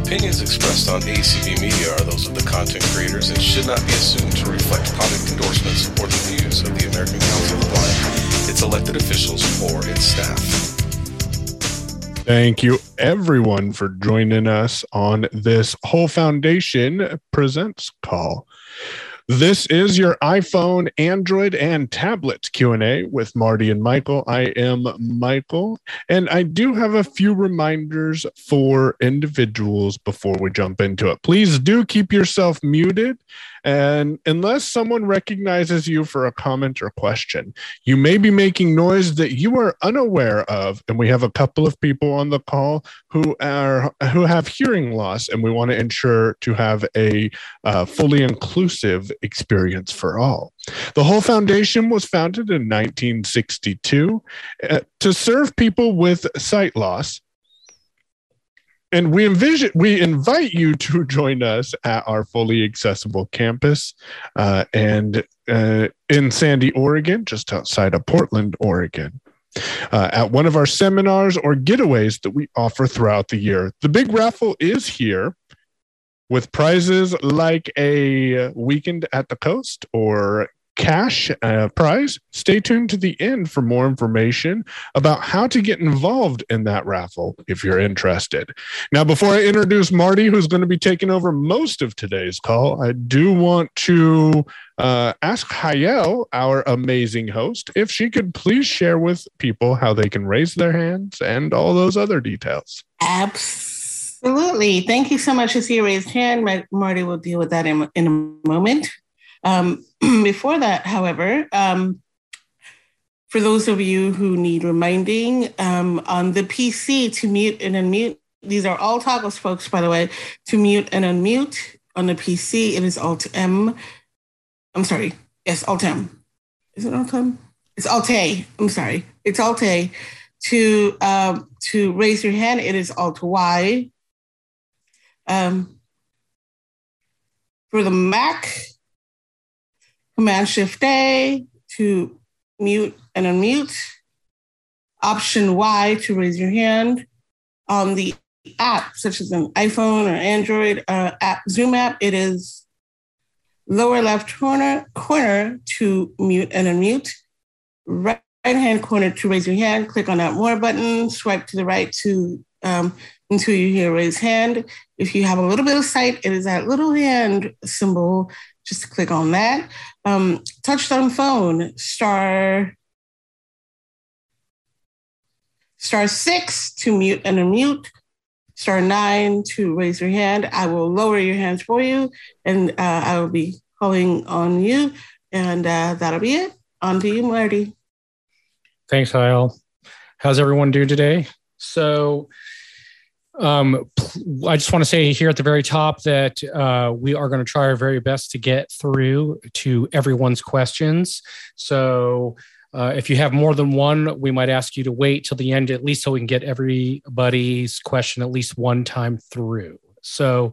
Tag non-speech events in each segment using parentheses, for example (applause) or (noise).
Opinions expressed on ACB Media are those of the content creators and should not be assumed to reflect product endorsements or the views of the American Council of Blind, its elected officials, or its staff. Thank you, everyone, for joining us on this Hull Foundation Presents call. This is your iPhone, Android, and tablet Q&A with Marty and Michael. I am Michael, and I do have a few reminders for individuals before we jump into it. Please do keep yourself muted and unless someone recognizes you for a comment or question, you may be making noise that you are unaware of. And we have a couple of people on the call who are who have hearing loss, and we want to ensure to have a uh, fully inclusive experience for all. The Hull foundation was founded in 1962 uh, to serve people with sight loss and we envision we invite you to (laughs) join us at our fully accessible campus uh, and uh, in sandy oregon just outside of portland oregon. Uh, at one of our seminars or getaways that we offer throughout the year. The big raffle is here with prizes like a weekend at the coast or cash uh, prize. Stay tuned to the end for more information about how to get involved in that raffle if you're interested. Now, before I introduce Marty, who's going to be taking over most of today's call, I do want to uh, ask Hayel, our amazing host, if she could please share with people how they can raise their hands and all those other details. Absolutely. Thank you so much to see raised hand. Marty will deal with that in, in a moment. Um, (clears throat) before that, however, um, for those of you who need reminding, um, on the PC to mute and unmute, these are all toggles, folks, by the way, to mute and unmute on the PC, it is Alt M. I'm sorry, yes, Alt M. Is it Alt M? It's Alt A. I'm sorry, it's Alt A. To um, to raise your hand, it is Alt Y. Um, for the Mac, Command Shift A to mute and unmute. Option Y to raise your hand. On the app, such as an iPhone or Android uh, app, Zoom app, it is lower left corner corner to mute and unmute. Right hand corner to raise your hand. Click on that more button. Swipe to the right to um, until you hear raise hand. If you have a little bit of sight, it is that little hand symbol just click on that. Um, touchtone phone, star star six to mute and unmute, star nine to raise your hand. I will lower your hands for you, and uh, I will be calling on you, and uh, that'll be it. On to you, Marty. Thanks, Kyle. How's everyone doing today? So, um, I just want to say here at the very top that uh, we are going to try our very best to get through to everyone's questions. So, uh, if you have more than one, we might ask you to wait till the end, at least so we can get everybody's question at least one time through. So,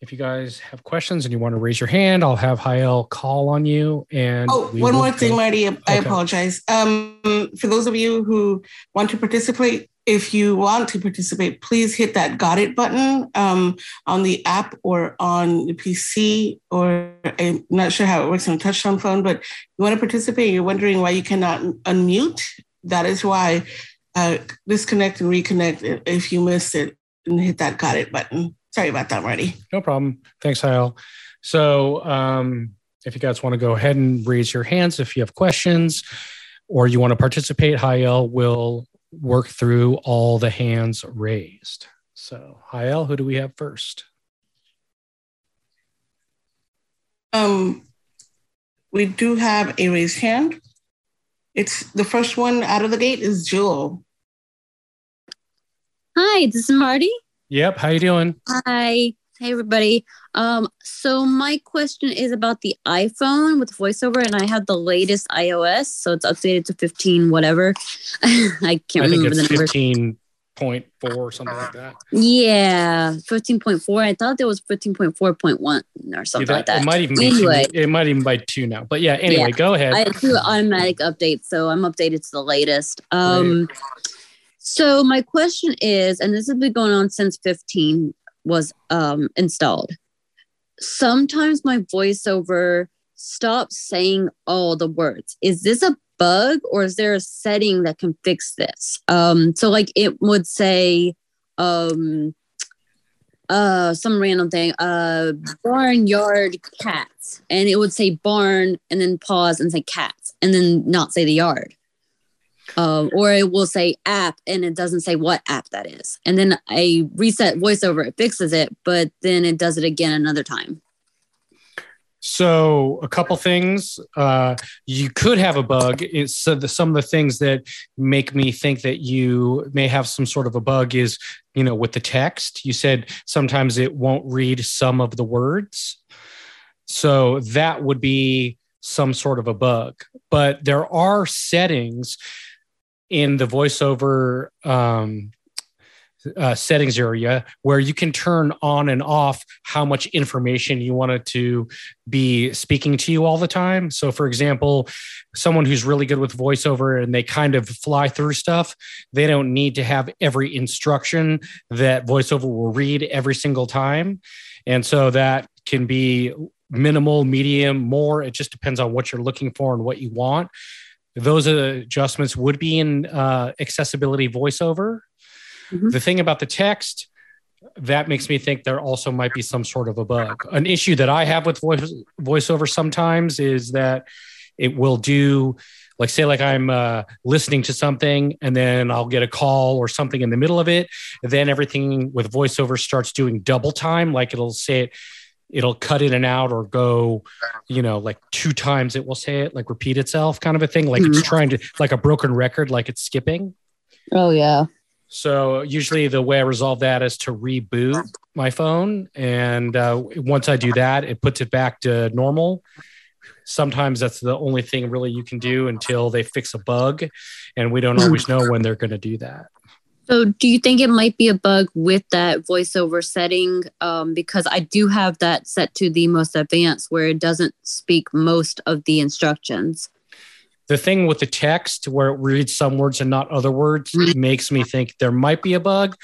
if you guys have questions and you want to raise your hand, I'll have Hael call on you. And oh, one more thing, Marty. I okay. apologize. Um, for those of you who want to participate, if you want to participate, please hit that got it button um, on the app or on the PC, or I'm not sure how it works on a touchtone phone, but you want to participate, you're wondering why you cannot unmute. That is why uh, disconnect and reconnect if you missed it and hit that got it button. Sorry about that, Marty. No problem. Thanks, Kyle. So, um, if you guys want to go ahead and raise your hands if you have questions or you want to participate, Hayel will work through all the hands raised. So, Hayel, who do we have first? Um, we do have a raised hand. It's the first one out of the gate is Jewel. Hi, this is Marty. Yep. How you doing? Hi. Hey everybody. Um, so my question is about the iPhone with voiceover, and I have the latest iOS, so it's updated to 15 whatever. (laughs) I can't I remember the number. 15 point four or something like that. Yeah, 15.4. I thought there was 15.4.1 or something yeah, that, like that. It might even anyway. be two, it might even by two now. But yeah, anyway, yeah. go ahead. I do automatic updates, so I'm updated to the latest. Um so my question is, and this has been going on since 15, was um, installed. Sometimes my voiceover stops saying all the words. Is this a bug or is there a setting that can fix this? Um, so like it would say um uh some random thing, uh barnyard cats. And it would say barn and then pause and say cats and then not say the yard. Um, or it will say app and it doesn't say what app that is. And then I reset voiceover, it fixes it, but then it does it again another time. So a couple things. Uh, you could have a bug. It's so the, some of the things that make me think that you may have some sort of a bug is, you know, with the text. You said sometimes it won't read some of the words. So that would be some sort of a bug. But there are settings in the voiceover um, uh, settings area where you can turn on and off how much information you want it to be speaking to you all the time. So, for example, someone who's really good with voiceover and they kind of fly through stuff, they don't need to have every instruction that voiceover will read every single time. And so that can be minimal, medium, more. It just depends on what you're looking for and what you want. Those adjustments would be in uh, accessibility voiceover Mm-hmm. The thing about the text, that makes me think there also might be some sort of a bug. An issue that I have with voice voiceover sometimes is that it will do like say like i'm uh, listening to something and then i'll get a call or something in the middle of it then everything with voiceover starts doing double time like it'll say it it'll cut in and out or go you know like two times it will say it like repeat itself kind of a thing like mm-hmm. it's trying to like a broken record like it's skipping oh yeah so usually the way I resolve that is to reboot my phone, and uh, once I do that, it puts it back to normal. Sometimes that's the only thing really you can do until they fix a bug, and we don't hmm. always know when they're going to do that. So, do you think it might be a bug with that voiceover setting? Um, because I do have that set to the most advanced, where it doesn't speak most of the instructions the thing with the text where it reads some words and not other words mm-hmm. makes me think there might be a bug.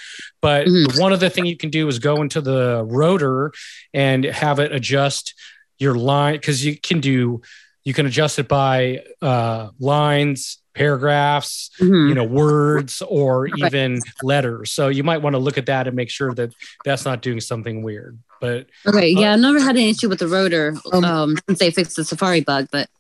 But mm-hmm. one of the things you can do is go into the rotor and have it adjust your line because you can do you can adjust it by uh, lines paragraphs mm-hmm. you know words or even letters so you might want to look at that and make sure that that's not doing something weird but okay yeah uh, i've never had an issue with the rotor um, um, since they fixed the safari bug but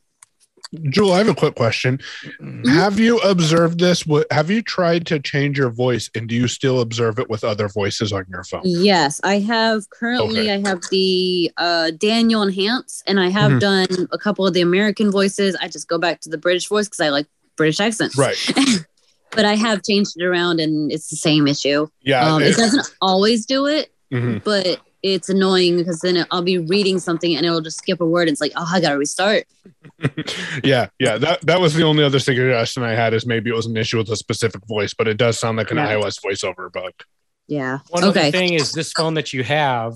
Jewel, I have a quick question. Mm-hmm. Have you observed this? Have you tried to change your voice and do you still observe it with other voices on your phone? Yes, I have. Currently, okay. I have the uh, Daniel Enhance and I have mm-hmm. done a couple of the American voices. I just go back to the British voice because I like British accents. Right. (laughs) but I have changed it around and it's the same issue. Yeah. Um, it doesn't always do it, mm-hmm. but it's annoying because then I'll be reading something and it'll just skip a word. And it's like, oh, I gotta restart. (laughs) yeah, yeah. That that was the only other suggestion I had is maybe it was an issue with a specific voice, but it does sound like an yeah. iOS voiceover bug. Yeah. One okay. other thing is this phone that you have.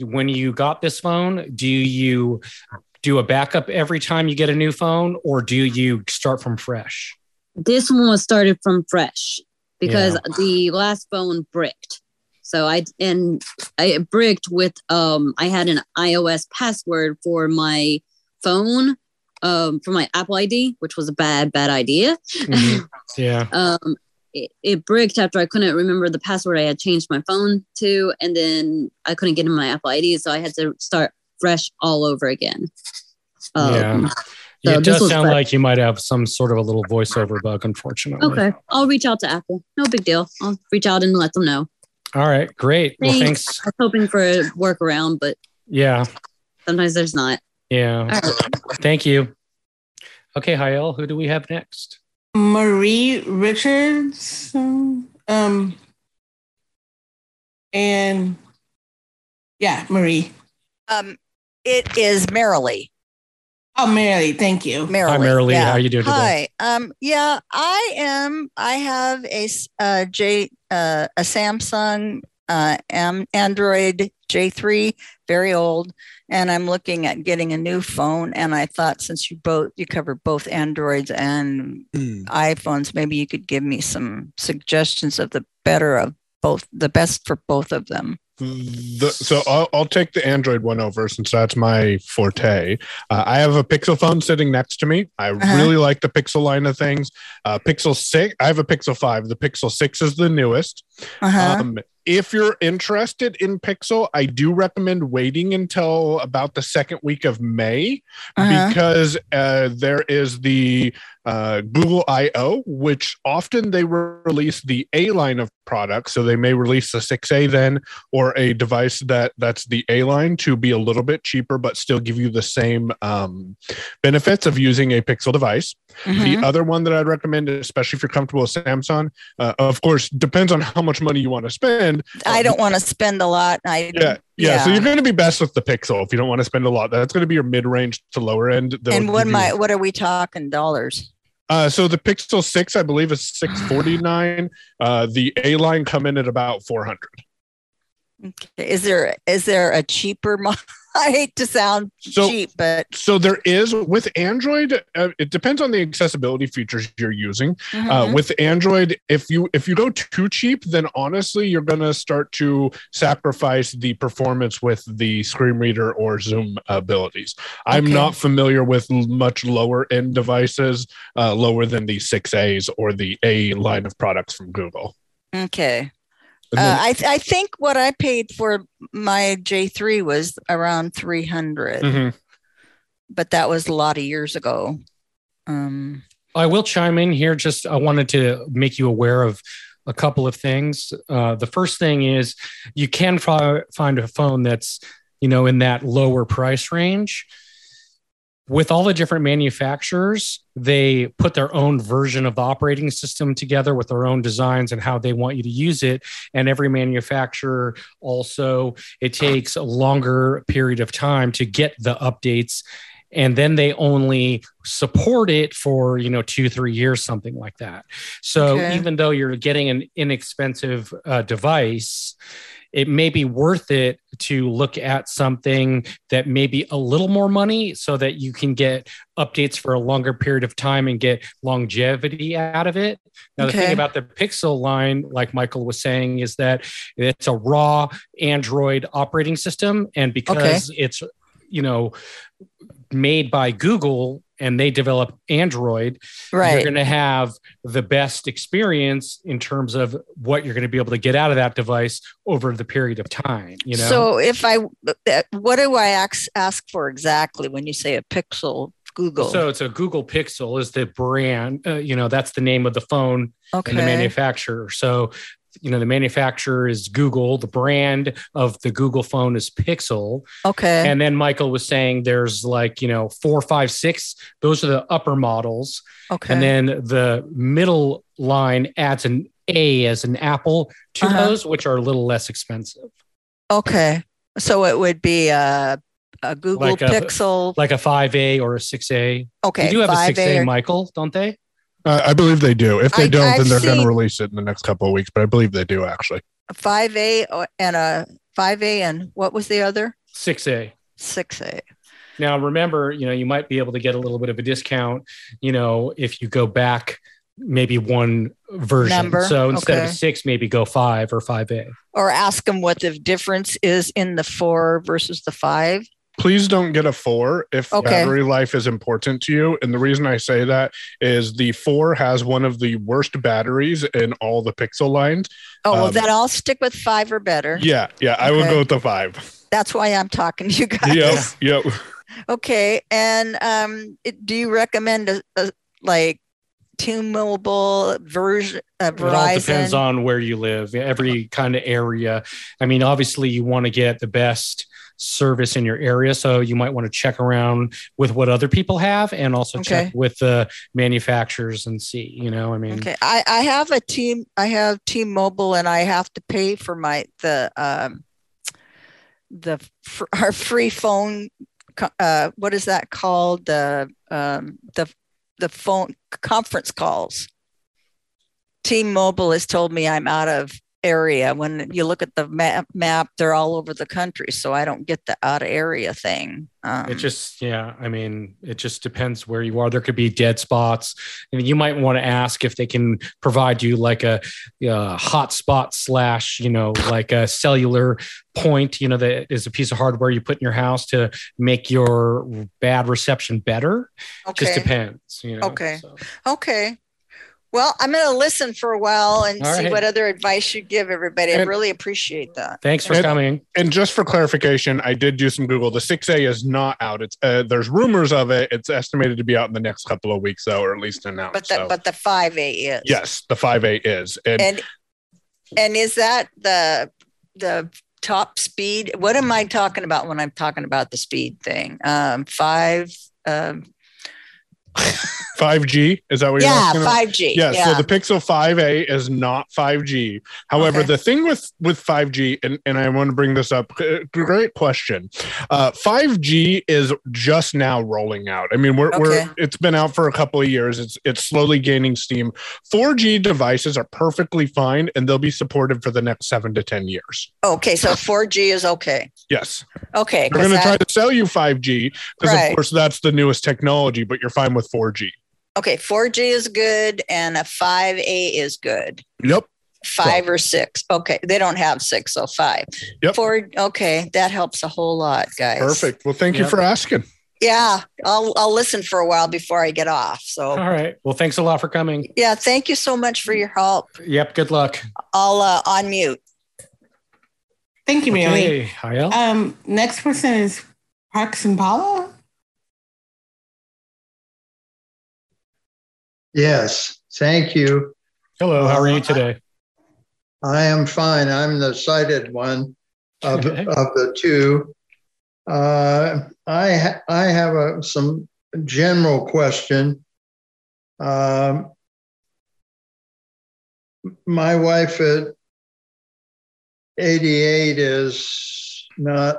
When you got this phone, do you do a backup every time you get a new phone, or do you start from fresh? This one was started from fresh because yeah. the last phone bricked. So I and I bricked with um I had an iOS password for my phone um for my Apple ID, which was a bad bad idea. Mm-hmm. (laughs) Yeah. um it, it, bricked after I couldn't remember the password I had changed my phone to, and then I couldn't get in my Apple ID, so I had to start fresh all over again. Um, yeah. So it does sound like you might have some sort of a little voiceover bug, unfortunately. Okay. I'll reach out to Apple. No big deal. I'll reach out and let them know. All right, great. Thanks. Well, thanks. I was hoping for a workaround, but yeah, sometimes there's not. Yeah. Right. Thank you. Okay, Hayel, who do we have next? Marie Richards. Um, and yeah, Marie. Um, it is Marilee. Oh, Mary, thank you. Marilee. Hi, Marilee. Yeah. How are you doing today? Hi. Um, yeah, I am. I have a uh, J, uh, a Samsung uh, M- Android J3, very old, and I'm looking at getting a new phone. And I thought since you both you cover both Androids and mm. iPhones, maybe you could give me some suggestions of the better of both, the best for both of them. The, so I'll, I'll take the Android one over since that's my forte. Uh, I have a Pixel phone sitting next to me. I Uh-huh. really like the Pixel line of things. Uh, Pixel six. I have a Pixel five. The Pixel six is the newest. Uh-huh. Um, if you're interested in Pixel, I do recommend waiting until about the second week of May Uh-huh. because uh, there is the uh, Google I/O, which often they re- release the A line of products. So they may release the 6A then, or a device that that's the A line to be a little bit cheaper, but still give you the same um, benefits of using a Pixel device. Mhm. The other one that I'd recommend, especially if you're comfortable with Samsung, uh, of course, depends on how much money you want to spend. I don't want to spend a lot. I Yeah, yeah. So you're going to be best with the Pixel if you don't want to spend a lot. That's going to be your mid-range to lower end. and what my what are we talking dollars? Uh, so the Pixel Six, I believe, is six (sighs) forty nine. Uh, the A line come in at about four hundred. Okay. Is there is there a cheaper? (laughs) Mo- (laughs) I hate to sound So- cheap, but So there is with Android. Uh, it depends on the accessibility features you're using. Uh, Mhm. with Android, if you if you go too cheap, then honestly, you're going to start to sacrifice the performance with the screen reader or Zoom abilities. I'm Okay. not familiar with much lower end devices, uh, lower than the 6As or the A line of products from Google. okay. Uh, I th- I think what I paid for my J3 was around 300, Mhm. but that was a lot of years ago. Um, I will chime in here. Just I wanted to make you aware of a couple of things. Uh, the first thing is you can fi- find a phone that's you know in that lower price range. With all the different manufacturers, they put their own version of the operating system together with their own designs and how they want you to use it. And every manufacturer also, it takes a longer period of time to get the updates and then they only support it for you know two three years something like that. So Okay. even though you're getting an inexpensive uh, device it may be worth it to look at something that may be a little more money so that you can get updates for a longer period of time and get longevity out of it. Now the thing about the pixel line like michael was saying is that it's a raw android operating system and because it's you know made by google and they develop android right. you're going to have the best experience in terms of what you're going to be able to get out of that device over the period of time you know So if I, uh, what do I ask, ask for exactly when you say a Pixel Google? so it's a google pixel is the brand uh, you know that's the name of the phone okay. and the manufacturer so you know the manufacturer is google the brand of the google phone is pixel okay. and then michael was saying there's like you know four five six those are the upper models okay. and then the middle line adds an A as an apple to Uh-huh. those, which are a little less expensive, okay. So it would be a, a Google Like a- Pixel. like a 5A or a 6A. okay. They do have a 5A 6A, or- Michael, don't they? Uh, I believe they do. If they I- don't, then I've they're going to release it in the next couple of weeks. But I believe they do actually. 5A and a 5A and what was the other? 6A. 6A. Now, remember, you know, you might be able to get a little bit of a discount, you know, if you go back maybe one version. Number, So instead okay. of six, maybe go five or 5A. Or ask them what the difference is in the four versus the five. Please don't get a four if Okay. battery life is important to you. And the reason I say that is the four has one of the worst batteries in all the Pixel lines. Oh, well, Um, then I'll stick with five or better. Yeah, yeah, I would go with the five. That's why I'm talking to you guys. Yep, (laughs) yep. Okay. And um, it, do you recommend a, a like T-Mobile version, uh, It all depends on where you live, every kind of area. I mean, obviously, you want to get the best service in your area. So you might want to check around with what other people have and also check with the manufacturers and see, you know, I mean, Okay, I, I have a team. I have T-Mobile and I have to pay for my the um the (laughs) our free phone. Uh, what is that called? The um the the phone conference calls. T-Mobile has told me I'm out of area. When you look at the map, map, they're all over the country. So I don't get the out of area thing. Um, it just yeah i mean it just depends where you are there could be dead spots and you might want to ask if they can provide you like a, a hotspot slash you know like a cellular point you know that is a piece of hardware you put in your house to make your bad reception better okay. just depends you know okay so. okay well, I'm going to listen for a while and All see right. what other advice you give everybody. And I really appreciate that. Thanks for and, coming. And just for clarification, I did do some Google. The 6A is not out. It's uh, there's rumors of it. It's estimated to be out in the next couple of weeks, though, or at least announced. But the so. but the 5A is. Yes, the 5A is. And, and and is that the the top speed? What am I talking about when I'm talking about the speed thing? Um, five. Um, (laughs) 5G is that what you're yeah, asking? 5G. Yeah, yeah, so the Pixel 5a is not 5G. However, okay. the thing with with 5G, and, and I want to bring this up, great question. Uh, 5G is just now rolling out. I mean, we're, okay. we're it's been out for a couple of years. It's it's slowly gaining steam. 4G devices are perfectly fine, and they'll be supported for the next seven to ten years. Okay, so 4G is okay. Yes. Okay. We're going to try to sell you 5G because, right. of course, that's the newest technology. But you're fine with 4G. Okay, 4G is good and a 5A is good. Yep. Five so. or six. Okay. They don't have six, so five. Yep. Four. Okay. That helps a whole lot, guys. Perfect. Well, thank yep. you for asking. Yeah. I'll I'll listen for a while before I get off. So all right. Well, thanks a lot for coming. Yeah, thank you so much for your help. Yep, good luck. I'll uh unmute. Thank you, Mary. Okay. Hi, Um, next person is Parks and Paula. Yes, thank you. Hello, how are you uh, today? I, I am fine. I'm the sighted one of, okay. of the two. Uh, I ha- I have a, some general question. Um, my wife at 88 is not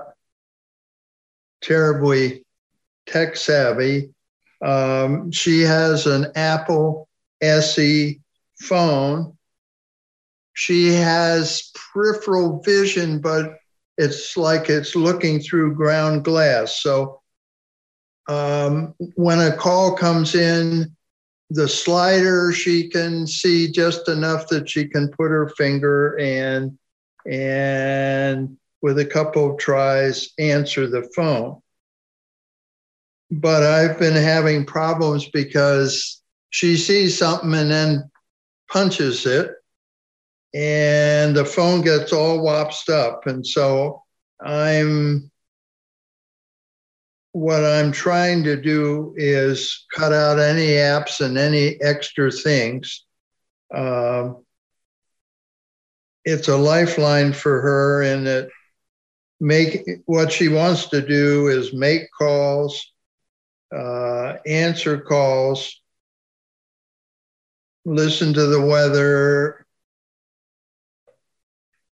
terribly tech savvy. Um, she has an Apple SE phone. She has peripheral vision, but it's like it's looking through ground glass. So um, when a call comes in, the slider she can see just enough that she can put her finger and and with a couple of tries answer the phone but I've been having problems because she sees something and then punches it, and the phone gets all wopsed up. And so I'm what I'm trying to do is cut out any apps and any extra things. Um, it's a lifeline for her in that make what she wants to do is make calls uh, answer calls, listen to the weather,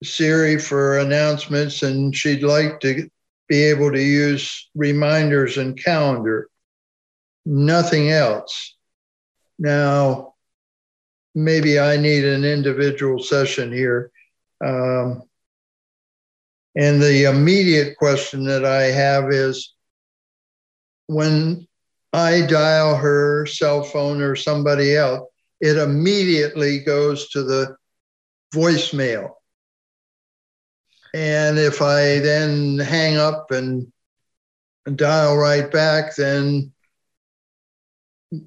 Siri for announcements, and she'd like to be able to use reminders and calendar. Nothing else. Now, maybe I need an individual session here. Um, and the immediate question that I have is when I dial her cell phone or somebody else, it immediately goes to the voicemail. And if I then hang up and dial right back, then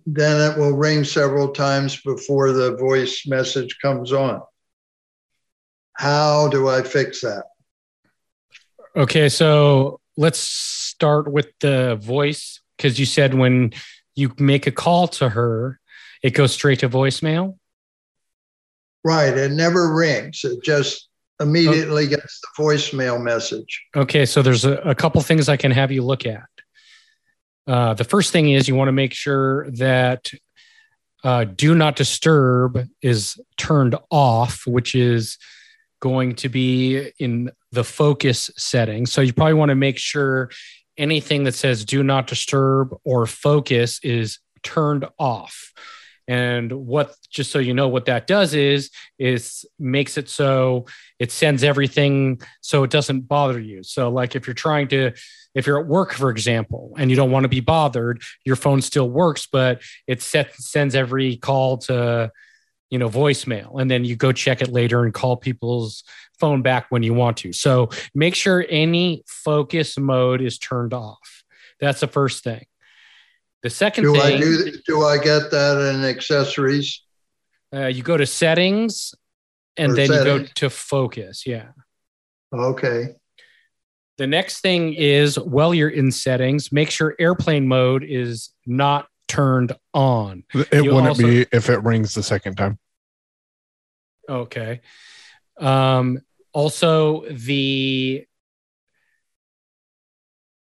then it will ring several times before the voice message comes on. How do I fix that? Okay, so let's start with the voice because you said when you make a call to her, it goes straight to voicemail. Right. It never rings. It just immediately okay. gets the voicemail message. Okay. So there's a, a couple things I can have you look at. Uh, the first thing is you want to make sure that uh, do not disturb is turned off, which is going to be in the focus setting. So you probably want to make sure anything that says do not disturb or focus is turned off. And what, just so you know, what that does is, is makes it so it sends everything so it doesn't bother you. So, like if you're trying to, if you're at work, for example, and you don't want to be bothered, your phone still works, but it set, sends every call to, you know, voicemail, and then you go check it later and call people's phone back when you want to. So make sure any focus mode is turned off. That's the first thing. The second Do I thing, do, do I get that in accessories? uh, you go to settings and Or then you go to focus. Yeah. Okay, The next thing is while you're in settings, make sure airplane mode is not turned on. It You wouldn't also- be if it rings the second time. Okay. Um, also, the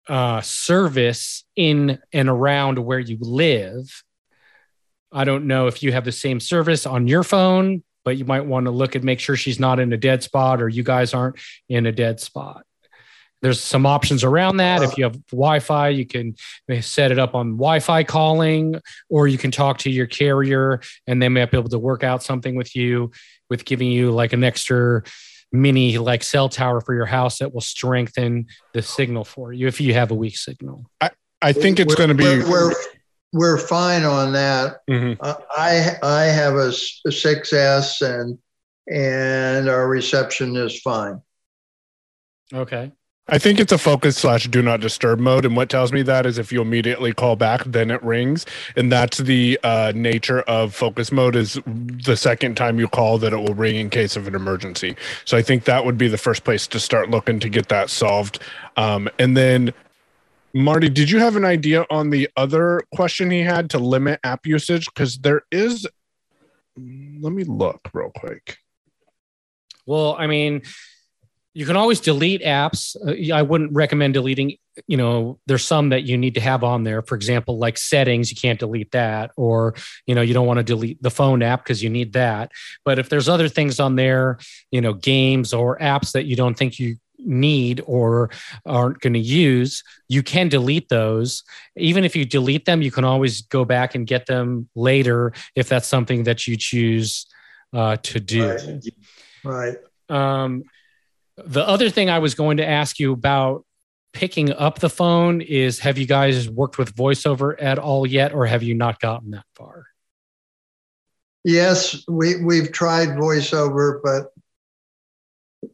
uh, service in and around where you live. I don't know if you have the same service on your phone, but you might want to look and make sure she's not in a dead spot or you guys aren't in a dead spot. There's some options around that. If you have Wi Fi, you can set it up on Wi Fi calling, or you can talk to your carrier and they might be able to work out something with you with giving you like an extra mini like cell tower for your house that will strengthen the signal for you if you have a weak signal. I think it's going to be. We're, we're, we're fine on that. Mhm. Uh, I I have a, s- a 6S and and our reception is fine. Okay. I think it's a focus slash do not disturb mode. And what tells me that is if you immediately call back, then it rings. And that's the uh, nature of focus mode is the second time you call that it will ring in case of an emergency. So I think that would be the first place to start looking to get that solved. Um, and then Marty, did you have an idea on the other question he had to limit app usage? Because there is, let me look real quick. Well, I mean, you can always delete apps. Uh, I wouldn't recommend deleting, you know, there's some that you need to have on there. For example, like settings, you can't delete that. Or, you know, you don't want to delete the phone app because you need that. But if there's other things on there, you know, games or apps that you don't think you need or aren't going to use, you can delete those. Even if you delete them, you can always go back and get them later if that's something that you choose uh, to do. Right. Um, the other thing I was going to ask you about picking up the phone is have you guys worked with voiceover at all yet, or have you not gotten that far? Yes, we we've tried voiceover, but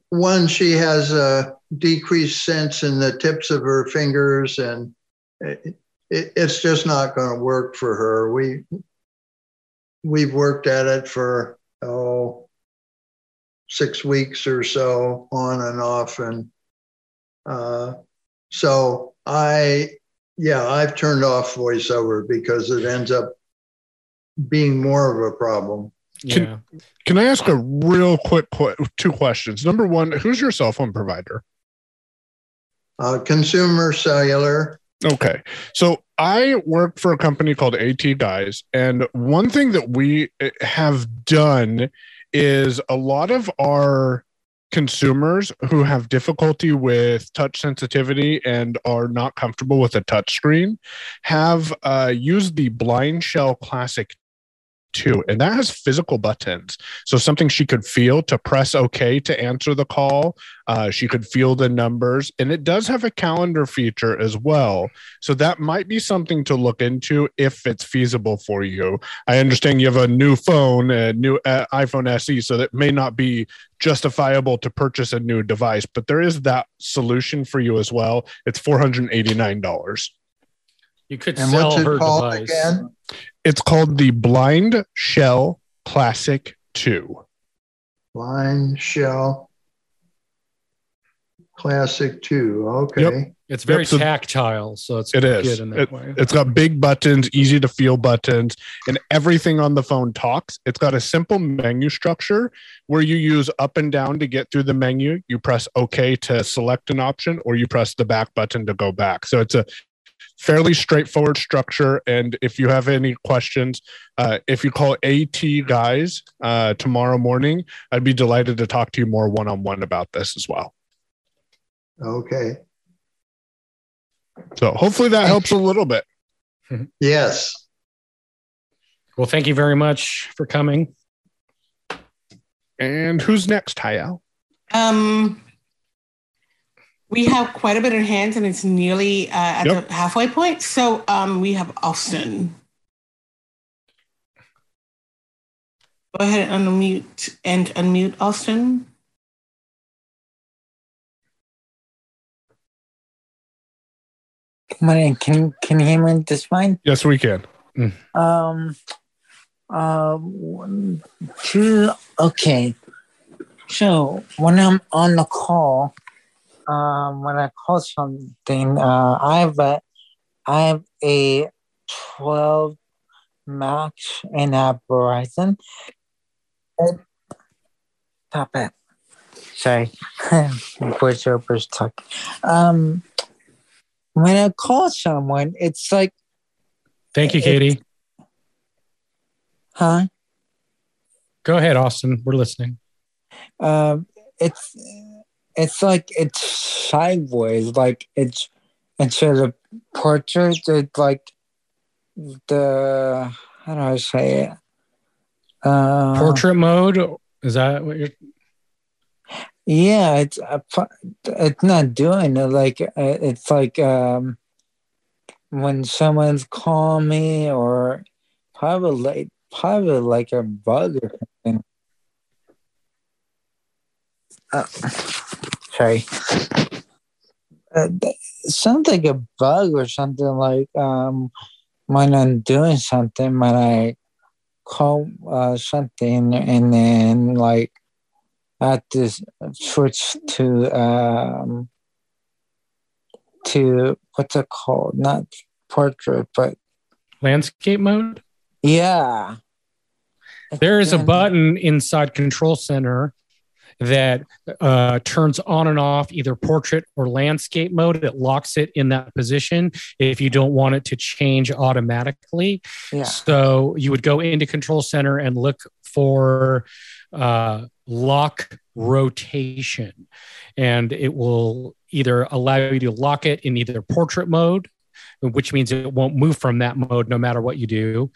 one, she has a decreased sense in the tips of her fingers, and it, it, it's just not going to work for her. We we've worked at it for oh six weeks or so, on and off, and uh, so I yeah I've turned off voiceover because it ends up being more of a problem. Can- Yeah. Can I ask a real quick qu- two questions? Number one, who's your cell phone provider? Uh, consumer cellular. Okay. So I work for a company called AT Guys. And one thing that we eh, have done is a lot of our consumers who have difficulty with touch sensitivity and are not comfortable with a touch screen have uh, used the BlindShell Classic 2, and that has physical buttons. So something she could feel to press OK to answer the call. Uh, she could feel the numbers, and it does have a calendar feature as well. So that might be something to look into if it's feasible for you. I understand you have a new phone, a new uh, iPhone SE, so that may not be justifiable to purchase a new device, but there is that solution for you as well. It's four hundred eighty nine dollars. You could And sell what's it her called device. again? It's called the Blind Shell Classic Two. BlindShell Classic 2. Okay. It's very Yep, so- tactile, so it's It is. good in that way. It's got big buttons, easy to feel buttons, and everything on the phone talks. It's got a simple menu structure where you use up and down to get through the menu. You press OK to select an option, or you press the back button to go back. So it's a fairly straightforward structure. And if you have any questions, uh, if you call AT Guys uh, tomorrow morning, I'd be delighted to talk to you more one on one about this as well. Okay. So hopefully that helps a little bit. (laughs) Yes. Well, thank you very much for coming. And who's next, Hayal? Um, we have quite a bit in hands, and it's nearly uh, at Yep. the halfway point. So um, we have Austin. Go ahead and unmute and unmute Austin. Morning. Can can you hear me just fine? Yes, we can. Um, uh, one, two. Okay. So when I'm on the call, um, when I call something, uh, I have a, I have a twelve Max and a Verizon. And- Stop it. Sorry, (laughs) voiceover's talking. Um, when I call someone, it's like, Thank you, Katie. huh? Go ahead, Austin. We're listening. um it's it's like it's sideways like it's instead of portrait it's like the how do i say it uh Portrait mode. Is that what you're? yeah it's it's not doing it like uh, it's like um when someone's calling me or probably like probably like a bug or something uh, sorry uh, sounds like a bug or something like um when i'm doing something when i call uh, something and then like I have to switch to um to what's it called? Not portrait but Landscape mode. yeah. There is a button inside Control Center that uh, turns on and off either portrait or landscape mode. It locks it in that position if you don't want it to change automatically. yeah So you would go into Control Center and look for uh, lock rotation, and it will either allow you to lock it in either portrait mode, which means it won't move from that mode no matter what you do.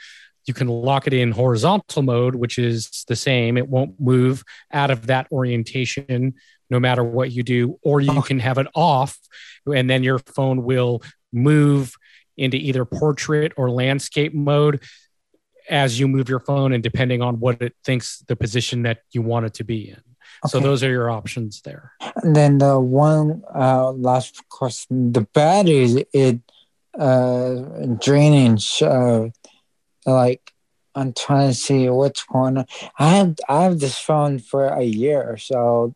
You can lock it in horizontal mode, which is the same. It won't move out of that orientation no matter what you do, or you Okay. can have it off, and then your phone will move into either portrait or landscape mode as you move your phone and depending on what it thinks the position that you want it to be in. So those are your options there. And then the one uh, last question: the battery it uh, draining. Uh, like I'm trying to see what's going on. I have I have this phone for a year, so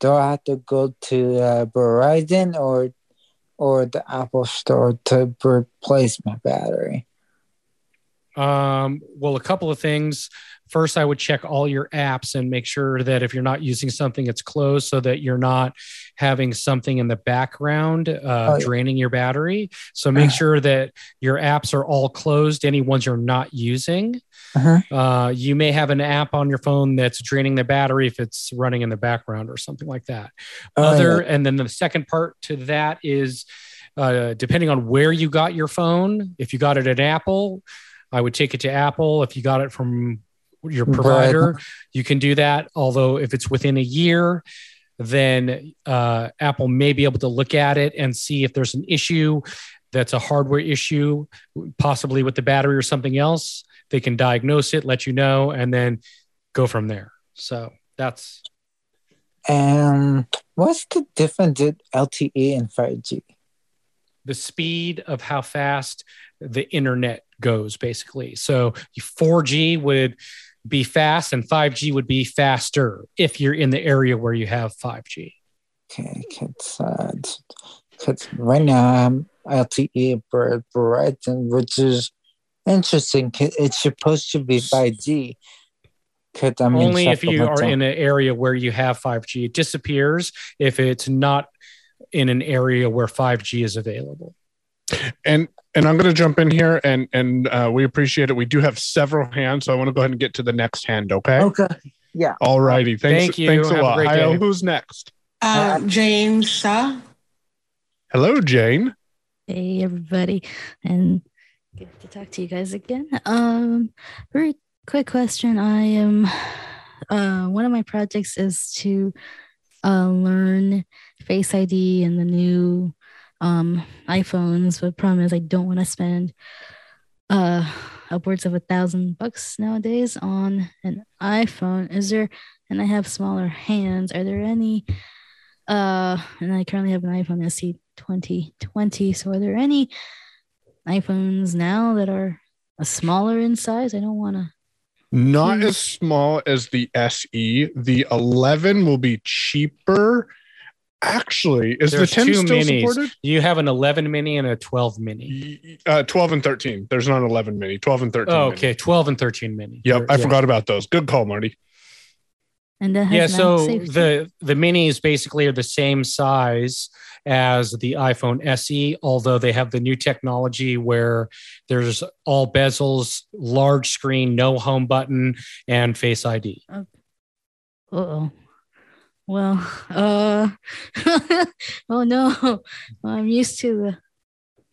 do I have to go to uh, Verizon or or the Apple Store to replace my battery? Um, well, a couple of things. First, I would check all your apps and make sure that if you're not using something, it's closed so that you're not having something in the background uh, Oh, draining your battery. So make sure that your apps are all closed, any ones you're not using. Uh-huh. Uh, you may have an app on your phone that's draining the battery if it's running in the background or something like that. Oh, Other, yeah. and then the second part to that is uh, depending on where you got your phone. If you got it at Apple, I would take it to Apple. If you got it from your provider, you can do that. Although if it's within a year, then uh, Apple may be able to look at it and see if there's an issue that's a hardware issue, possibly with the battery or something else. They can diagnose it, let you know, and then go from there. So that's And what's the difference in LTE and 5G? the speed of how fast the internet goes, basically. So 4G would be fast and 5G would be faster if you're in the area where you have 5G. Okay, because uh, it's- 'cause right now I'm LTE for Verizon, which is interesting. It's supposed to be 5G. Because I'm Only if you are in an area where you have 5G. It disappears if it's not in an area where 5G is available. And and I'm going to jump in here, and and uh, we appreciate it. We do have several hands, so I want to go ahead and get to the next hand. Okay. Okay. Yeah. All righty. Thanks. Thank you. Thanks a Have a lot. great Hayo, day. who's next? Uh, Jane Sa. Hello, Jane. Hey everybody, and Good to talk to you guys again. Um, very quick question. I am uh, one of my projects is to uh, learn Face ID and the new um, iPhones. But the problem is, I don't want to spend uh, upwards of a thousand bucks nowadays on an iPhone. Is there? And I have smaller hands. Are there any? Uh, and I currently have an iPhone SE 2020. So are there any iPhones now that are a smaller in size? I don't want to. Not as small as the SE. The 11 will be cheaper. Actually, is There's the 10 two still minis. supported? You have an 11 mini and a 12 mini. Uh, 12 and 13. There's not an 11 mini. 12 and 13. Oh, mini. okay, 12 and 13 mini. Yep, I Yeah. forgot about those. Good call, Marty. And that Yeah, yeah, so the the minis basically are the same size as the iPhone SE, although they have the new technology where there's all bezels, large screen, no home button, and Face ID. oh. Well, uh, (laughs) oh no, well, I'm used to the.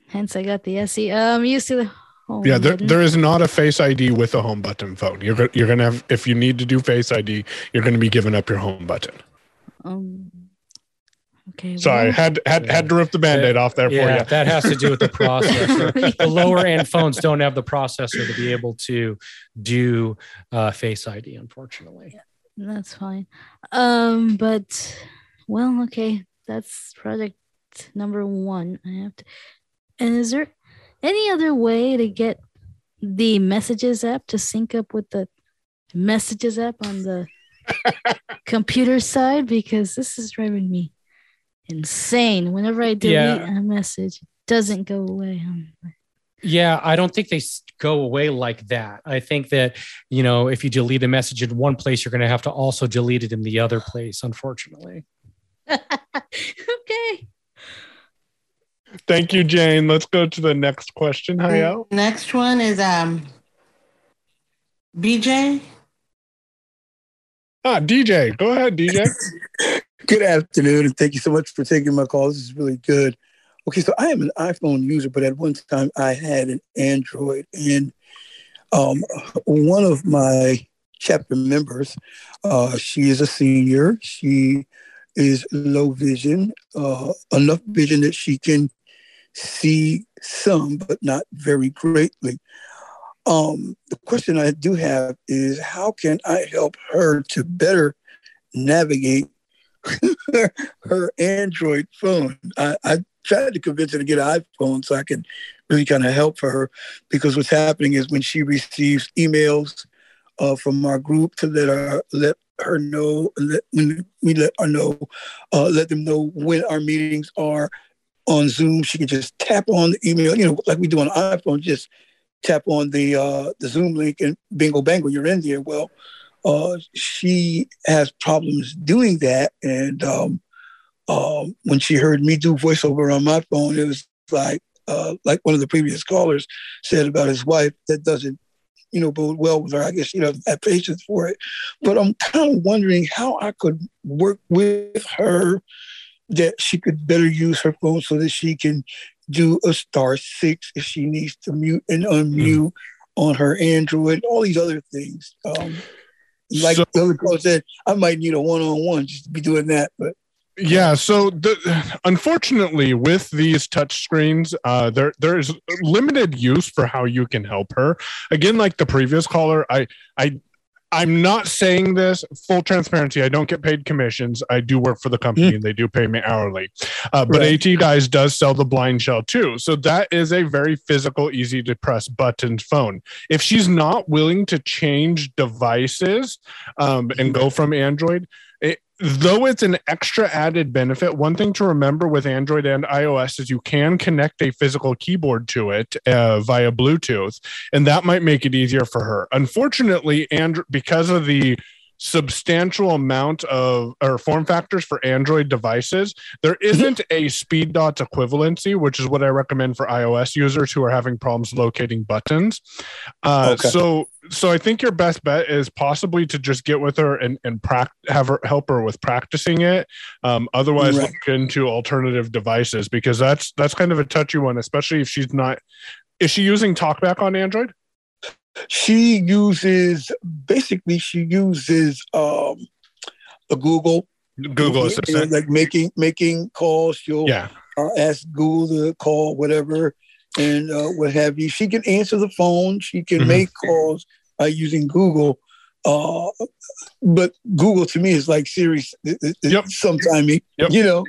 Hence, I got the SE. Uh, I'm used to the. home Yeah, there, button. there is not a Face ID with a home button phone. You're you're gonna have if you need to do Face ID, you're gonna be giving up your home button. Um, okay. Sorry, well, had had had to rip the band-aid off there for Yeah, you. that has to do with the processor. (laughs) the lower end phones don't have the processor to be able to do uh, Face ID, unfortunately. That's fine. Um, but well, okay, that's project number one. I have to. And is there any other way to get the messages app to sync up with the messages app on the (laughs) computer side? Because this is driving me insane. Whenever I delete Yeah. a message, it doesn't go away. Like, Yeah, I don't think they go away like that. I think that, you know, if you delete a message in one place, you're going to have to also delete it in the other place, unfortunately. (laughs) okay. Thank you, Jane. Let's go to the next question. Hayao. Next one is um BJ. Ah, DJ. Go ahead, DJ. (laughs) Good afternoon, and thank you so much for taking my call. This is really good. Okay, so I am an iPhone user, but at one time I had an Android, and um, one of my chapter members, uh, she is a senior. She is low vision, uh, enough vision that she can see some, but not very greatly. Um, the question I do have is how can I help her to better navigate (laughs) her Android phone. I, I tried to convince her to get an iPhone so I could really kind of help for her because what's happening is when she receives emails uh, from our group to let her let her know let, when we let her know uh, let them know when our meetings are on Zoom. She can just tap on the email, you know, like we do on iPhone, just tap on the uh, the Zoom link and bingo bango, you're in there. Well, uh, she has problems doing that. And um, um, when she heard me do voiceover on my phone, it was like uh, like one of the previous callers said about his wife that doesn't you know bode well with her. I guess she doesn't have patience for it. But I'm kind of wondering how I could work with her that she could better use her phone so that she can do a star six if she needs to mute and unmute on her Android, all these other things. Um, like So- the other caller said, I might need a one-on-one just to be doing that. But Yeah, so the, unfortunately, with these touch screens, uh, there there is limited use for how you can help her. Again, like the previous caller, I I I'm not saying this full transparency. I don't get paid commissions. I do work for the company, and they do pay me hourly. Uh, but Right. AT Guys does sell the BlindShell too, so that is a very physical, easy to press button phone. If she's not willing to change devices um, and go from Android, though it's an extra added benefit, one thing to remember with Android and iOS is you can connect a physical keyboard to it uh, via Bluetooth, and that might make it easier for her. Unfortunately, and because of the substantial amount of or form factors for Android devices, there isn't a speed dots equivalency, which is what I recommend for iOS users who are having problems locating buttons. Uh, Okay. So, so I think your best bet is possibly to just get with her and and prac- have her help her with practicing it. Um, otherwise, Right. look into alternative devices because that's that's kind of a touchy one, especially if she's not is she using TalkBack on Android? She uses basically she uses um, a Google Google Assistant, like making making calls. She'll yeah. uh, ask Google to call whatever and uh, what have you. She can answer the phone. She can Mhm. make calls uh, using Google. Uh, but Google to me is like Siri. Yep. Sometime, Yep. you know.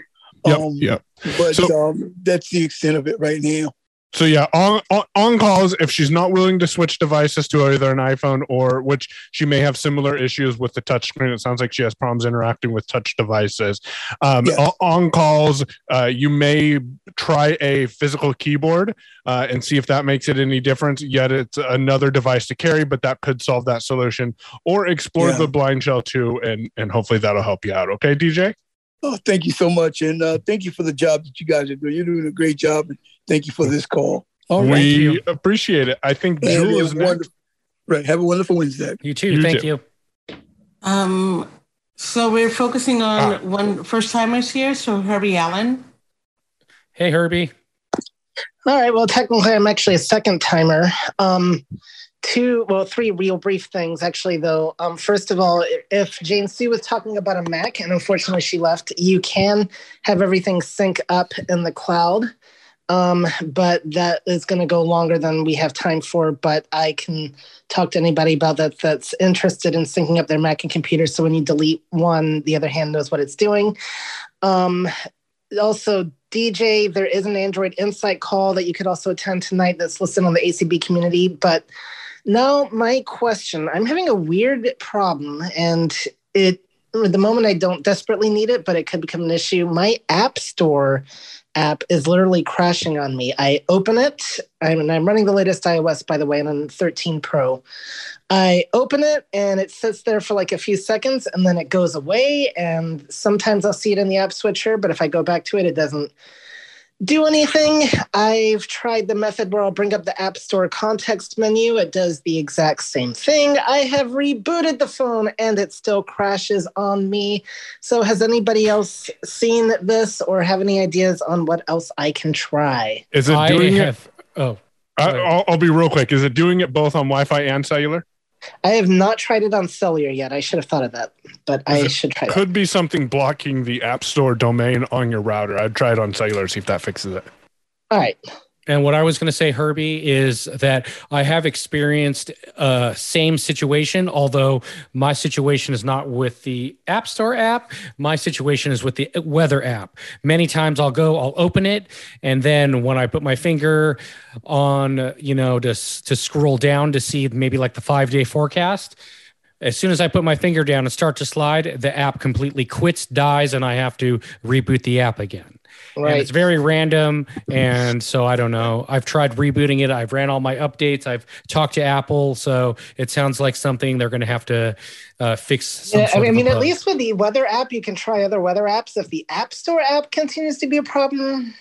Yep, Um, yep. But So- um, that's the extent of it right now. So yeah, on, on on calls if she's not willing to switch devices to either an iPhone or which she may have similar issues with the touchscreen. It sounds like she has problems interacting with touch devices. Um, on, on calls, uh, you may try a physical keyboard uh, and see if that makes it any difference. Yet it's another device to carry, but that could solve that solution. Or explore Yeah. the BlindShell too, and and hopefully that'll help you out. Okay, DJ. Oh, thank you so much, and uh, thank you for the job that you guys are doing. You're doing a great job, and thank you for this call. All right, we appreciate it. I think And Jewel have is a next. wonderful, right. Have a wonderful Wednesday. You too. You Thank too. you. Um, so we're focusing on Ah. one first timers here. So Herbie Allen. Hey, Herbie. All right. Well, technically, I'm actually a second timer. Um, two, well, three real brief things actually. Though, um, first of all, if Jane Sue was talking about a Mac, and unfortunately she left, you can have everything sync up in the cloud. Um, but that is going to go longer than we have time for. But I can talk to anybody about that that's interested in syncing up their Mac and computer. So when you delete one, the other hand knows what it's doing. Um, also, DJ, there is an Android Insight call that you could also attend tonight that's listed on the ACB community. But now, my question I'm having a weird problem, and it at the moment I don't desperately need it, but it could become an issue. My App Store app is literally crashing on me. I open it, I'm, and I'm running the latest iOS, by the way, and I'm 13 Pro. I open it and it sits there for like a few seconds and then it goes away. And sometimes I'll see it in the app switcher, but if I go back to it, it doesn't do anything. I've tried the method where I'll bring up the App Store context menu. It does the exact same thing. I have rebooted the phone and it still crashes on me. So, has anybody else seen this or have any ideas on what else I can try? Is it I doing it? Oh, I, I'll, I'll be real quick. Is it doing it both on Wi-Fi and cellular? I have not tried it on cellular yet. I should have thought of that, but I should try that. Could be something blocking the App Store domain on your router. I'd try it on cellular, see if that fixes it. All right. And what I was going to say, Herbie, is that I have experienced uh, same situation. Although my situation is not with the App Store app, my situation is with the weather app. Many times I'll go, I'll open it, and then when I put my finger on, you know, to to scroll down to see maybe like the five day forecast. As soon as I put my finger down and start to slide, the app completely quits, dies, and I have to reboot the app again and Right. it's very random and so i don't know i've tried rebooting it i've ran all my updates i've talked to apple so it sounds like something they're going to have to uh, fix Yeah, I mean, I mean, at least with the weather app, you can try other weather apps. If the App Store app continues to be a problem,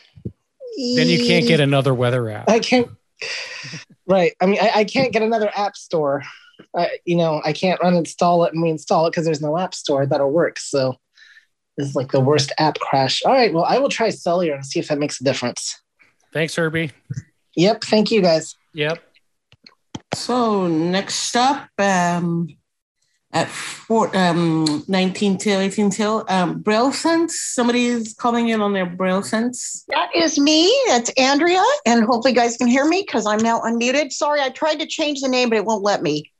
then you can't get another weather app I can't. Right. I mean, I, I can't get another App Store. Uh, you know, I can't uninstall it and reinstall it because there's no App Store that'll work. So this is like the worst app crash. All right. Well, I will try cellular and see if that makes a difference. thanks herbie Yep. Thank you, guys. yep So next up, um, at four, um, 19 till 18 till, um, Braille Sense. Somebody's calling in on their Braille Sense. That is me. That's Andrea. And hopefully, you guys can hear me because I'm now unmuted. Sorry, I tried to change the name, but it won't let me.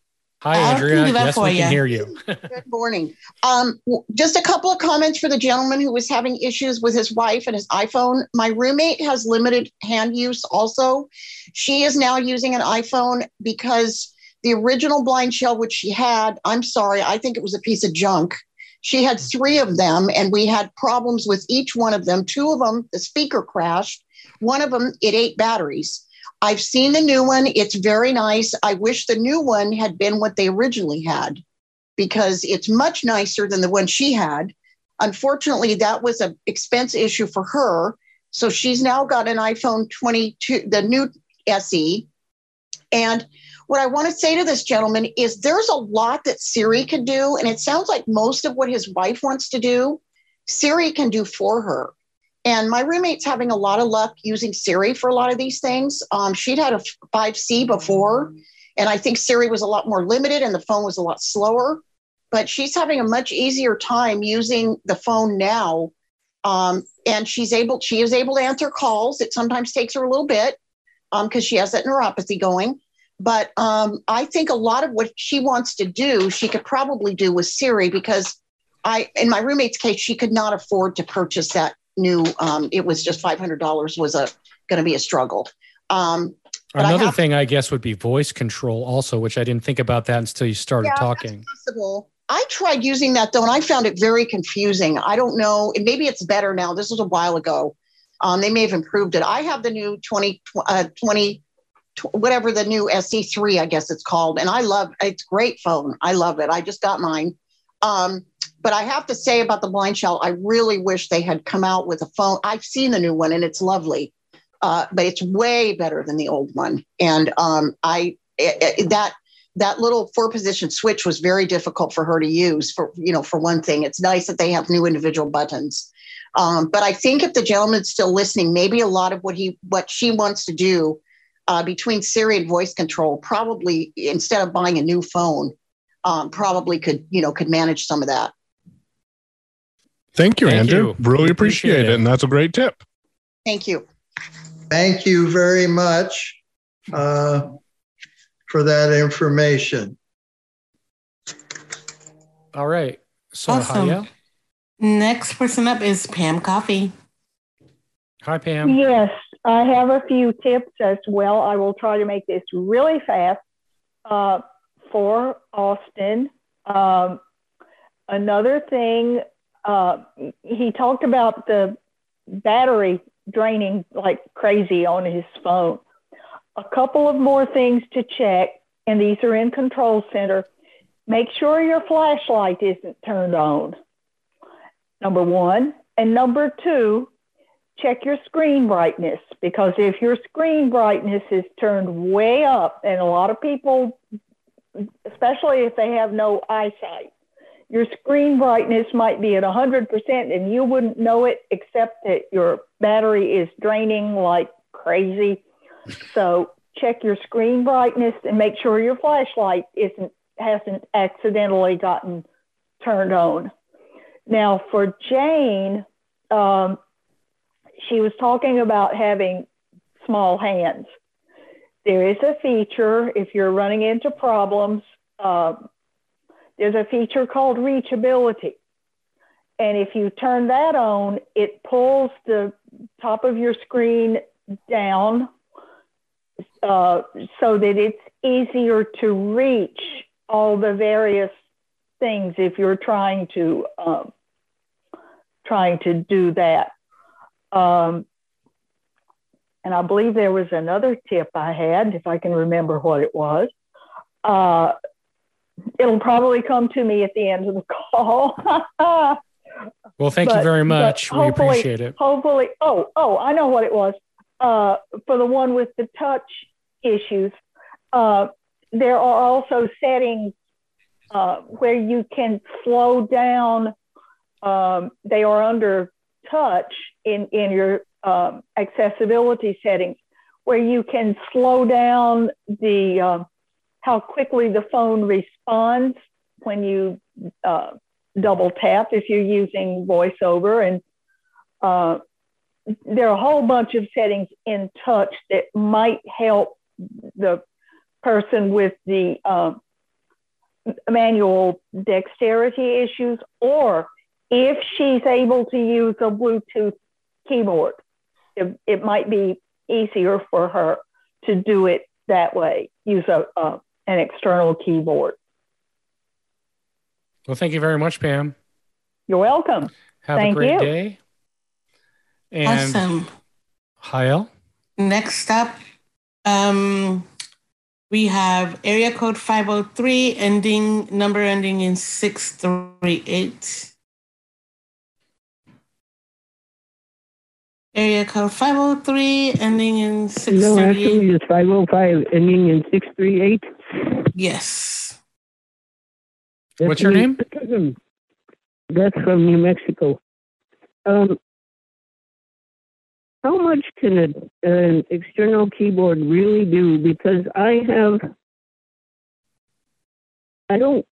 Hi I'll andrea do that yes for we can ya. hear you Good morning. Um, just a couple of comments for the gentleman who was having issues with his wife and his iPhone. My roommate has limited hand use also. She is now using an iPhone because the original BlindShell, which she had, I'm sorry, I think it was a piece of junk. She had three of them, and we had problems with each one of them. Two of them, the speaker crashed. One of them, it ate batteries. I've seen the new one. It's very nice. I wish the new one had been what they originally had because it's much nicer than the one she had. Unfortunately, that was an expense issue for her. So she's now got an iPhone 22, the new SE. And what I want to say to this gentleman is there's a lot that Siri could do. And it sounds like most of what his wife wants to do, Siri can do for her. And my roommate's having a lot of luck using Siri for a lot of these things. Um, she'd had a 5C before, and I think Siri was a lot more limited and the phone was a lot slower. But she's having a much easier time using the phone now. Um, and she's able, she is able to answer calls. It sometimes takes her a little bit because um, she has that neuropathy going. But um, I think a lot of what she wants to do, she could probably do with Siri because I, in my roommate's case, she could not afford to purchase that new. Um, it was just five hundred dollars was a going to be a struggle. Um, Another I have, thing, I guess, would be voice control, also, which I didn't think about that until you started yeah, talking. possible. I tried using that though, and I found it very confusing. I don't know. Maybe it's better now. This was a while ago. Um, they may have improved it. I have the new 20, uh, 20 whatever the new SE3, I guess it's called, and I love it's great phone. I love it. I just got mine. Um, but I have to say about the BlindShell, I really wish they had come out with a phone. I've seen the new one and it's lovely, uh, but it's way better than the old one. And um, I it, it, that that little four position switch was very difficult for her to use. For you know, for one thing, it's nice that they have new individual buttons. Um, but I think if the gentleman's still listening, maybe a lot of what he what she wants to do uh, between Siri and voice control, probably instead of buying a new phone, um, probably could you know could manage some of that. Thank you, Thank Andrew. You. Really appreciate, appreciate it. it. And that's a great tip. Thank you. Thank you very much uh, for that information. All right. So, awesome. Hiya. Next person up is Pam Coffee. Hi, Pam. Yes, I have a few tips as well. I will try to make this really fast uh, for Austin. Um, another thing uh, he talked about the battery draining like crazy on his phone. A couple of more things to check, and these are in Control Center. Make sure your flashlight isn't turned on. Number one. And number two, check your screen brightness because if your screen brightness is turned way up, and a lot of people, especially if they have no eyesight, your screen brightness might be at 100% and you wouldn't know it except that your battery is draining like crazy. So check your screen brightness and make sure your flashlight isn't hasn't accidentally gotten turned on. Now for Jane, um, she was talking about having small hands. There is a feature if you're running into problems. Uh, there's a feature called reachability. And if you turn that on, it pulls the top of your screen down uh, so that it's easier to reach all the various things if you're trying to um, trying to do that. Um, and I believe there was another tip I had, if I can remember what it was. Uh, it'll probably come to me at the end of the call. (laughs) well, thank but, you very much. We appreciate it. Hopefully, oh, oh, I know what it was. Uh, for the one with the touch issues, uh, there are also settings uh, where you can slow down. Um, they are under touch in in your um, accessibility settings, where you can slow down the um, how quickly the phone responds when you uh, double tap if you're using voiceover. And uh, there are a whole bunch of settings in touch that might help the person with the uh, manual dexterity issues, or if she's able to use a Bluetooth keyboard, it, it might be easier for her to do it that way. Use a, a an external keyboard. Well, thank you very much, Pam. You're welcome. Have thank a great you. day. And awesome. Hael. Next up, um, we have area code 503 ending number ending in 638. Area code 503 ending in 638. No, actually it's 505 ending in 638. Yes. That's What's your name? That's from New Mexico. Um, how much can a, an external keyboard really do? Because I have, I don't,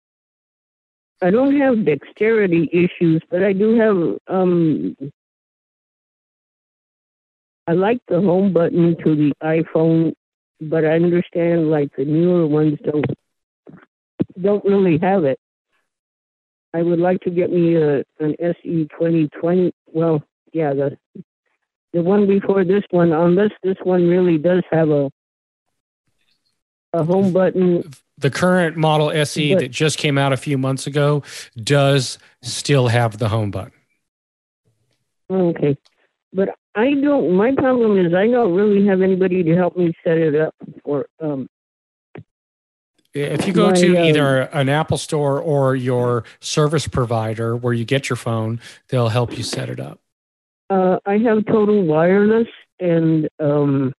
I don't have dexterity issues, but I do have. Um, I like the home button to the iPhone, but I understand like the newer ones don't don't really have it. I would like to get me a an SE twenty twenty. Well, yeah, the the one before this one, unless this one really does have a a home button. The current model SE But- that just came out a few months ago does still have the home button. Okay, but I don't. My problem is I don't really have anybody to help me set it up for. Um, If you go My, to uh, either an Apple store or your service provider where you get your phone, they'll help you set it up. uh, I have total wireless, and um,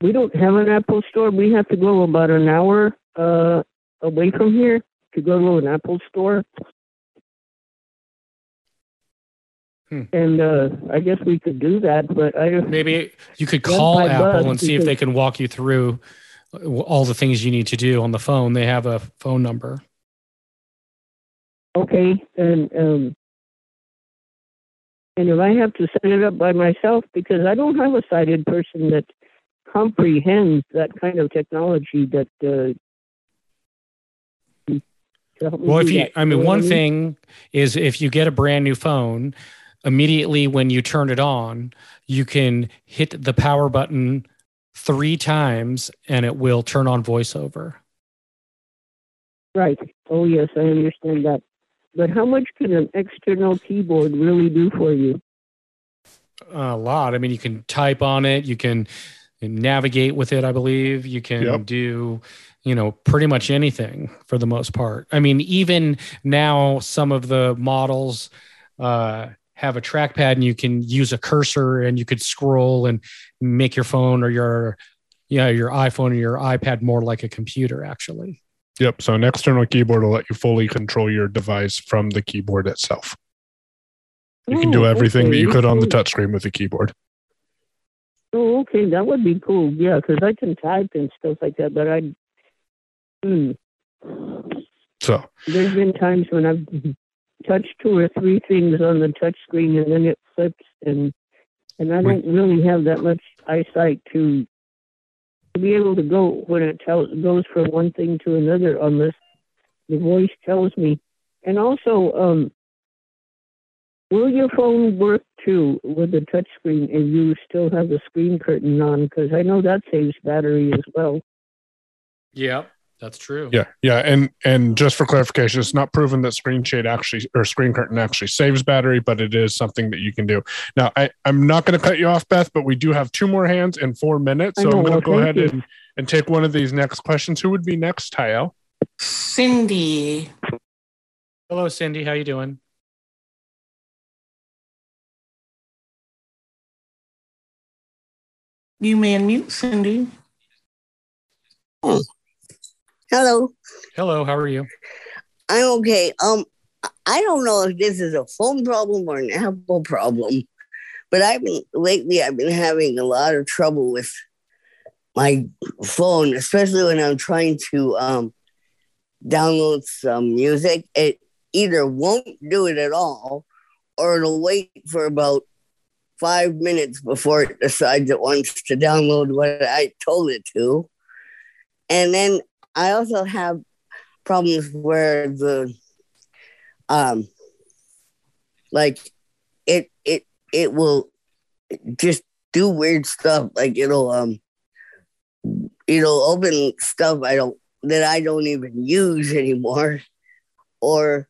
we don't have an Apple store. We have to go about an hour uh, away from here to go to an Apple store. Hmm. And uh, I guess we could do that, but I don't. Maybe you could call Apple and see if they can walk you through uh, all the things you need to do on the phone. They have a phone number. Okay, and um, and if I have to set it up by myself, because I don't have a sighted person that comprehends that kind of technology that. Uh, to help me Well, if you. I mean, one thing is if you get a brand new phone, immediately when you turn it on, you can hit the power button three times and it will turn on voiceover. Right. Oh, yes, I understand that. But how much can an external keyboard really do for you? A lot. I mean, you can type on it, you can navigate with it, I believe. You can Yep. do, you know, pretty much anything for the most part. I mean, even now, some of the models uh, have a trackpad and you can use a cursor and you could scroll and make your phone or your, yeah, your iPhone or your iPad more like a computer, actually. Yep. So an external keyboard will let you fully control your device from the keyboard itself. You can do Oh, everything that you could on the cool. touchscreen with the keyboard. Oh, okay, that would be cool. Yeah, because I can type and stuff like that, but I. Hmm. So There's been times when I've touched two or three things on the touch screen and then it flips and and I don't really have that much eyesight to to be able to go when it tells goes from one thing to another unless the voice tells me. And also, um will your phone work too with the touch screen if you still have the screen curtain on? Because I know that saves battery as well. Yeah, that's true. yeah, yeah, and and just for clarification, it's not proven that screen shade actually or screen curtain actually saves battery, but it is something that you can do. Now, I I'm not going to cut you off, Beth, but we do have two more hands in four minutes, so know, I'm going to go ahead you. and and take one of these next questions. Who would be next, Tyel? Cindy. Hello, Cindy. How you doing? You may unmute, Cindy. Hmm. Hello. Hello. How are you? I'm okay. Um, I don't know if this is a phone problem or an Apple problem, but I've been lately. I've been having a lot of trouble with my phone, especially when I'm trying to um download some music. It either won't do it at all, or it'll wait for about five minutes before it decides it wants to download what I told it to. And then I also have problems where the um like it it it will just do weird stuff like it'll um it'll open stuff I don't that I don't even use anymore. Or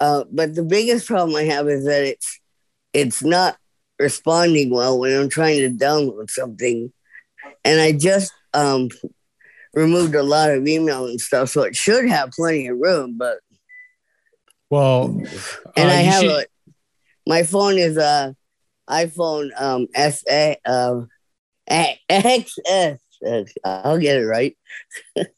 uh but the biggest problem I have is that it's it's not responding well when I'm trying to download something. And I just um removed a lot of email and stuff, so it should have plenty of room. But Well, and uh, I have should- a my phone is a iPhone um SA uh, A- XS. Uh, I'll get it right. (laughs)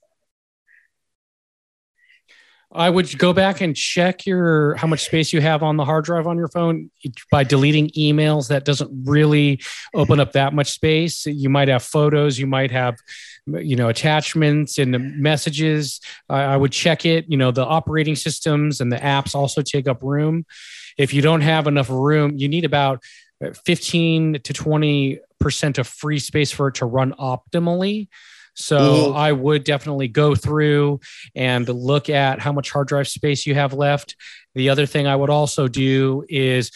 I would go back and check your how much space you have on the hard drive on your phone by deleting emails. That doesn't really open up that much space. You might have photos, you might have you know attachments and messages. I, I would check it. You know the operating systems and the apps also take up room. If you don't have enough room, you need about 15 to 20 percent of free space for it to run optimally. So mm-hmm. I would definitely go through and look at how much hard drive space you have left. The other thing I would also do is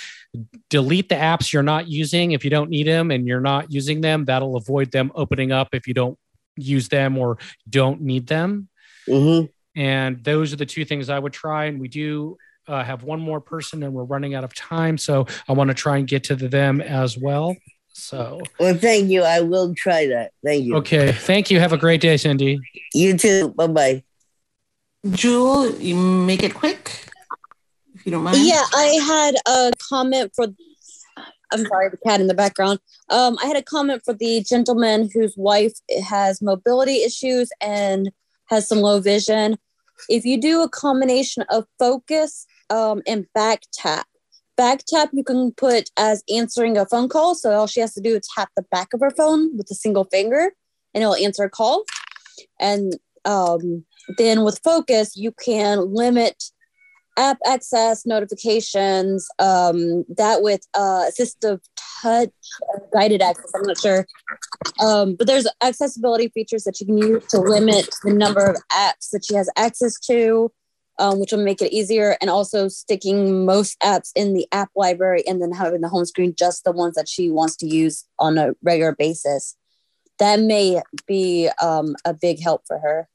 delete the apps you're not using if you don't need them and you're not using them. That'll avoid them opening up if you don't use them or don't need them. Mm-hmm. And those are the two things I would try. And we do uh, have one more person and we're running out of time. So I want to try and get to them as well. So, well, thank you. I will try that. Thank you. Okay. Thank you. Have a great day, Cindy. You too. Bye bye. Jewel, you make it quick if you don't mind. Yeah, I had a comment for. I'm sorry, the cat in the background. Um, I had a comment for the gentleman whose wife has mobility issues and has some low vision. If you do a combination of focus um, and back tap, back tap you can put as answering a phone call. So all she has to do is tap the back of her phone with a single finger and it'll answer a call. And um, then with focus, you can limit app access notifications um, that with uh, assistive touch guided access i'm not sure um, but there's accessibility features that you can use to limit the number of apps that she has access to um, which will make it easier. And also sticking most apps in the app library and then having the home screen just the ones that she wants to use on a regular basis. That may be um, a big help for her.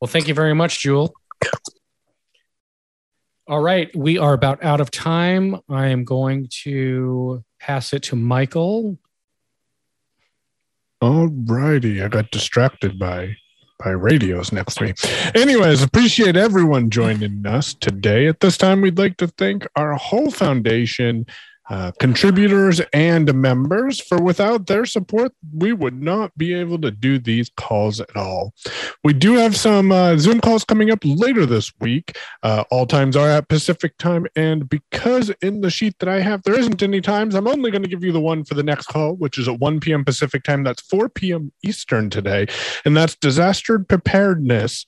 Well, thank you very much, Jewel. All right, we are about out of time. I am going to pass it to Michael. All righty, I got distracted by by radios next week. Anyways, appreciate everyone joining us today. At this time, we'd like to thank our Hull foundation uh, contributors and members, for without their support, we would not be able to do these calls at all. We do have some uh, Zoom calls coming up later this week. Uh, all times are at Pacific time. And because in the sheet that I have, there isn't any times, I'm only going to give you the one for the next call, which is at 1 p.m. Pacific time. That's 4 p.m. Eastern today. And that's disaster preparedness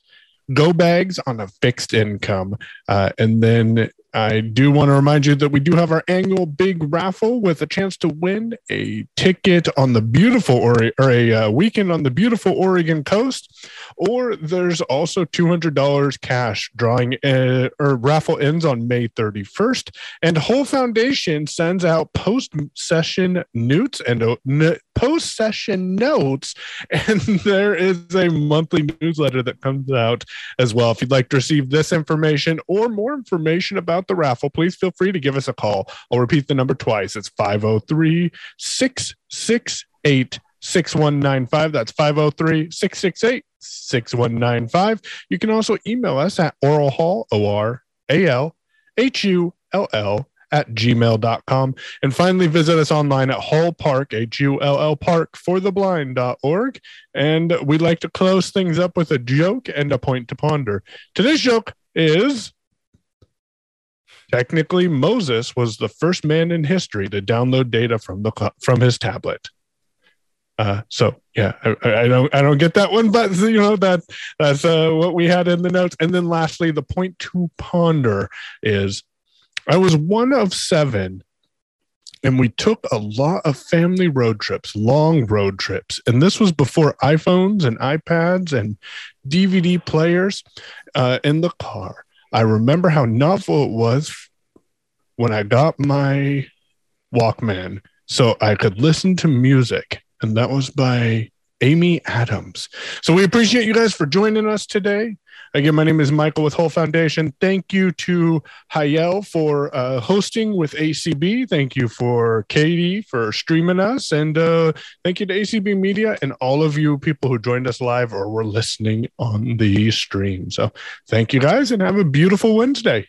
go bags on a fixed income. Uh, and then I do want to remind you that we do have our annual big raffle with a chance to win a ticket on the beautiful or, or a uh, weekend on the beautiful Oregon coast. Or there's also $200 cash drawing uh, or raffle ends on May 31st. And Hull Foundation sends out post session notes and uh, post session notes. (laughs) And there is a monthly newsletter that comes out as well. If you'd like to receive this information or more information about the raffle, please feel free to give us a call. I'll repeat the number twice. It's 503 668 6195. That's 503 668 6195. You can also email us at oralhull, O R A L H U L L, at gmail.com. And finally, visit us online at Hull Park, H U L L Park for the blind.org. And we'd like to close things up with a joke and a point to ponder. Today's joke is technically Moses was the first man in history to download data from the from his tablet. Uh, so yeah, I, I, don't I don't get that one, but you know that that's uh, what we had in the notes. And then lastly, the point to ponder is I was one of seven, and we took a lot of family road trips, long road trips. And this was before iPhones and iPads and DVD players uh, in the car. I remember how novel it was when I got my Walkman so I could listen to music. And that was by Amy Adams. So we appreciate you guys for joining us today. Again, my name is Michael with Hull Foundation. Thank you to Hayel for uh, hosting with ACB. Thank you for Katie for streaming us. And uh, thank you to ACB Media and all of you people who joined us live or were listening on the stream. So thank you guys and have a beautiful Wednesday.